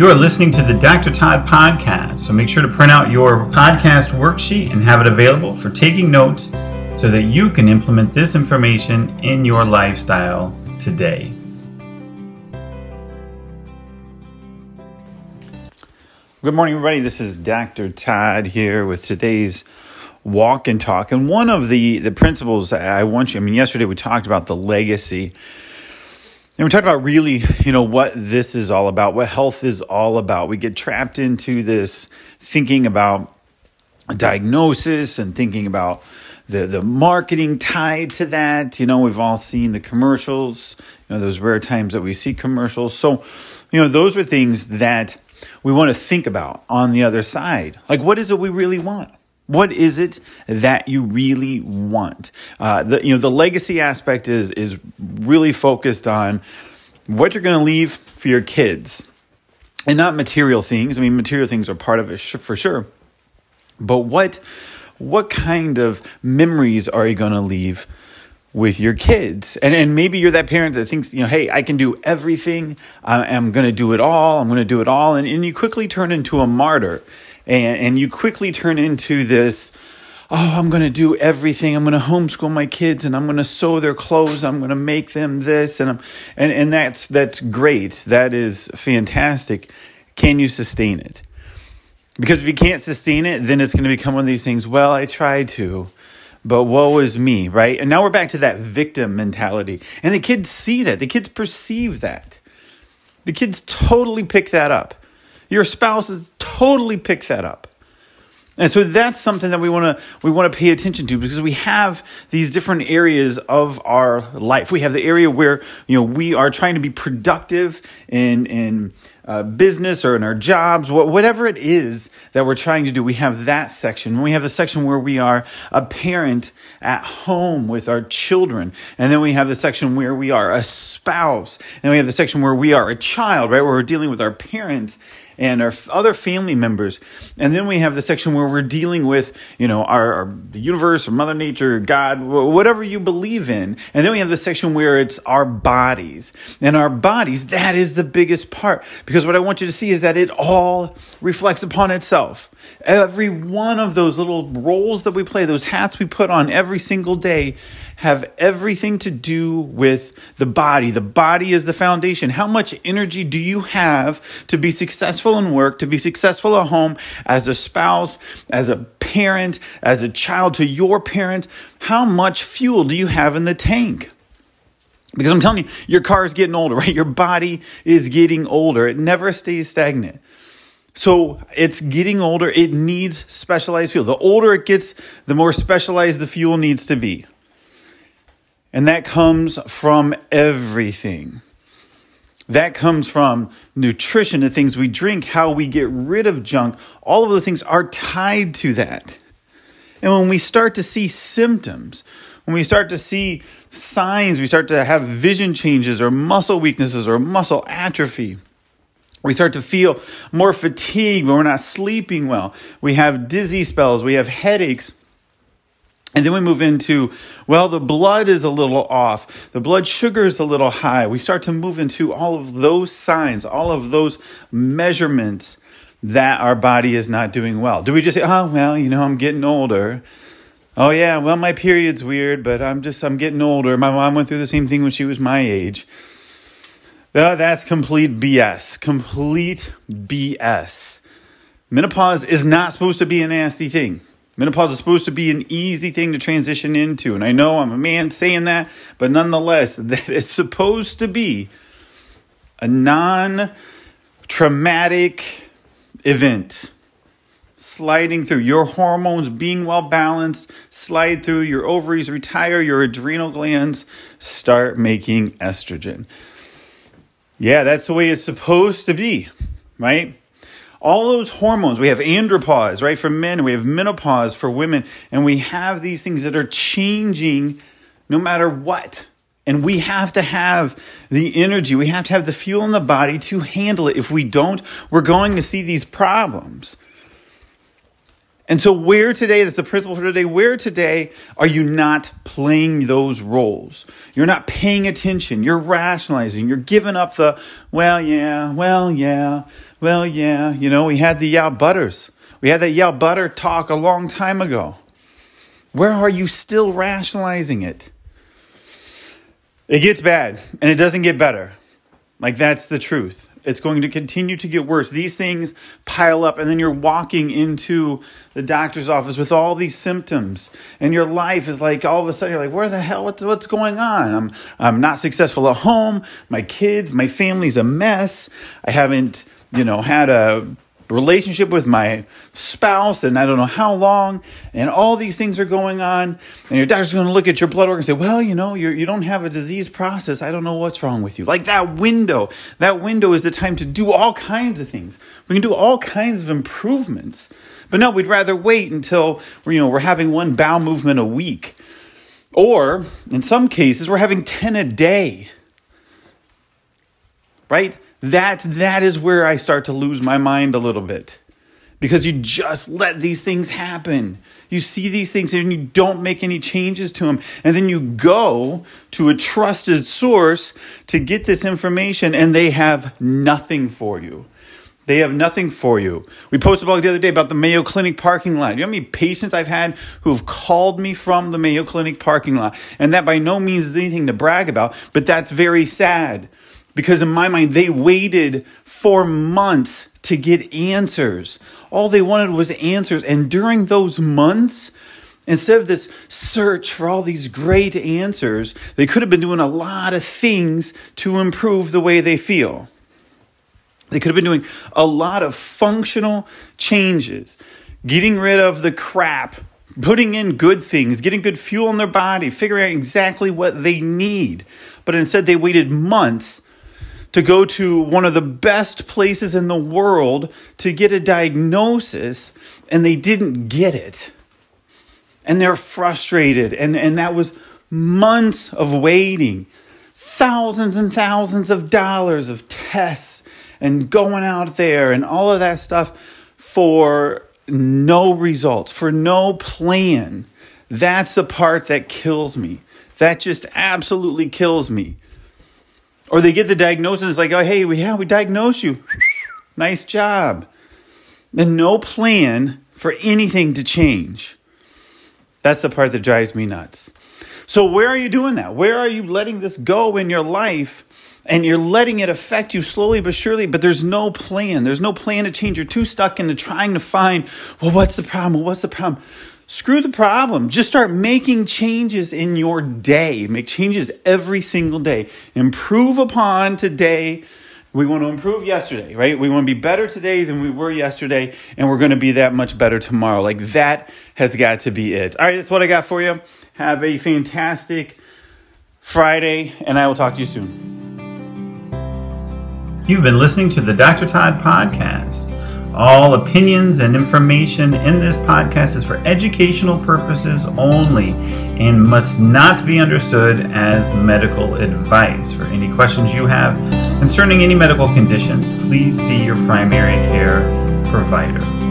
You're listening to the Dr. Todd podcast, so make sure to print out your podcast worksheet and have it available for taking notes so that you can implement this information in your lifestyle today. Good morning, everybody. This is Dr. Todd here with today's walk and talk. And one of the, the principles I want you, I mean, yesterday we talked about the legacy and we talked about really, you know, what this is all about, what health is all about. We get trapped into this thinking about diagnosis and thinking about the the marketing tied to that. You know, we've all seen the commercials, you know, those rare times that we see commercials. So, you know, those are things that we want to think about on the other side. Like what is it we really want? What is it that you really want? Uh, the you know the legacy aspect is is really focused on what you're going to leave for your kids, and not material things. I mean, material things are part of it for sure, but what what kind of memories are you going to leave with your kids. And and maybe you're that parent that thinks you know hey i can do everything. I'm going to do it all. I'm going to do it all. And, and you quickly turn into a martyr. And, and you quickly turn into this oh i'm going to do everything. I'm going to homeschool my kids and i'm going to sew their clothes. I'm going to make them this. And I'm, and and that's that's great. That is fantastic. Can you sustain it? Because if you can't sustain it then it's going to become one of these things well i tried to but woe is me right? And now we're back to that victim mentality. And the kids see that. The kids perceive that. The kids totally pick that up. Your spouses totally pick that up. And so that's something that we want to we want to pay attention to because we have these different areas of our life. We have the area where you know we are trying to be productive and in uh, business or in our jobs, whatever it is that we're trying to do. We have that section. We have the section where we are a parent at home with our children, and then we have the section where we are a spouse, and we have the section where we are a child, right, where we're dealing with our parents and our other family members. And then we have the section where we're dealing with, you know, our, our the universe or Mother Nature, God, whatever you believe in. And then we have the section where it's our bodies. And our bodies, that is the biggest part. Because what I want you to see is that it all reflects upon itself. Every one of those little roles that we play, those hats we put on every single day, have everything to do with the body. The body is the foundation. How much energy do you have to be successful in work, to be successful at home, as a spouse, as a parent, as a child to your parent? How much fuel do you have in the tank? Because I'm telling you, your car is getting older, right? Your body is getting older. It never stays stagnant. So it's getting older. It needs specialized fuel. The older it gets, the more specialized the fuel needs to be. And that comes from everything. That comes from nutrition, the things we drink, how we get rid of junk. All of those things are tied to that. And when we start to see symptoms, when we start to see signs, we start to have vision changes or muscle weaknesses or muscle atrophy, we start to feel more fatigue when we're not sleeping well. We have dizzy spells. We have headaches. And then we move into, well, the blood is a little off. The blood sugar is a little high. We start to move into all of those signs, all of those measurements that our body is not doing well. Do we just say, oh, well, you know, I'm getting older? Oh, yeah, well, my period's weird, but I'm just, I'm getting older. My mom went through the same thing when she was my age. Uh, that's complete BS. Complete BS. Menopause is not supposed to be a nasty thing. Menopause is supposed to be an easy thing to transition into. And I know I'm a man saying that, but nonetheless, that is supposed to be a non traumatic event. Sliding through your hormones being well balanced, slide through your ovaries, retire your adrenal glands, start making estrogen. Yeah, that's the way it's supposed to be, right? All those hormones, we have andropause, right, for men, we have menopause for women, and we have these things that are changing no matter what. And we have to have the energy, we have to have the fuel in the body to handle it. If we don't, we're going to see these problems. And so, where today, that's the principle for today, where today are you not playing those roles? You're not paying attention. You're rationalizing. You're giving up the, well, yeah, well, yeah, Well, yeah, you know, we had the Yao Butters. We had that Yao Butter talk a long time ago. Where are you still rationalizing it? It gets bad and it doesn't get better. Like, that's the truth. It's going to continue to get worse. These things pile up, and then you're walking into the doctor's office with all these symptoms, and your life is like all of a sudden you're like, where the hell? What's, what's going on? I'm, I'm not successful at home. My kids, my family's a mess. I haven't, you know, had a relationship with my spouse and I don't know how long, and all these things are going on, and your doctor's going to look at your blood work and say, Well, you know, you're, you don't have a disease process. I don't know what's wrong with you. Like that window, that window is the time to do all kinds of things. We can do all kinds of improvements. But no, we'd rather wait until you know, we're having one bowel movement a week. Or in some cases, we're having 10 a day. Right? That that is where I start to lose my mind a little bit. Because you just let these things happen. You see these things and you don't make any changes to them. And then you go to a trusted source to get this information and they have nothing for you. They have nothing for you. We posted a blog the other day about the Mayo Clinic parking lot. You know how many patients I've had who have called me from the Mayo Clinic parking lot? And that by no means is anything to brag about, but that's very sad because in my mind, they waited for months to get answers. All they wanted was answers. And during those months, instead of this search for all these great answers, they could have been doing a lot of things to improve the way they feel. They could have been doing a lot of functional changes, getting rid of the crap, putting in good things, getting good fuel in their body, figuring out exactly what they need. But instead, they waited months to go to one of the best places in the world to get a diagnosis and they didn't get it. And they're frustrated. And, and that was months of waiting, thousands and thousands of dollars of tests and going out there and all of that stuff for no results, for no plan. That's the part that kills me. That just absolutely kills me. Or they get the diagnosis it's like, oh, hey, we, yeah, we diagnosed you. nice job. And no plan for anything to change. That's the part that drives me nuts. So, where are you doing that? Where are you letting this go in your life? And you're letting it affect you slowly but surely, but there's no plan. There's no plan to change. You're too stuck into trying to find, well, what's the problem? Well, what's the problem? Screw the problem. Just start making changes in your day. Make changes every single day. Improve upon today. We want to improve yesterday, right? We want to be better today than we were yesterday, and we're going to be that much better tomorrow. Like that has got to be it. All right, that's what I got for you. Have a fantastic Friday, and I will talk to you soon. You've been listening to the Dr. Todd Podcast. All opinions and information in this podcast is for educational purposes only and must not be understood as medical advice. For any questions you have concerning any medical conditions, please see your primary care provider.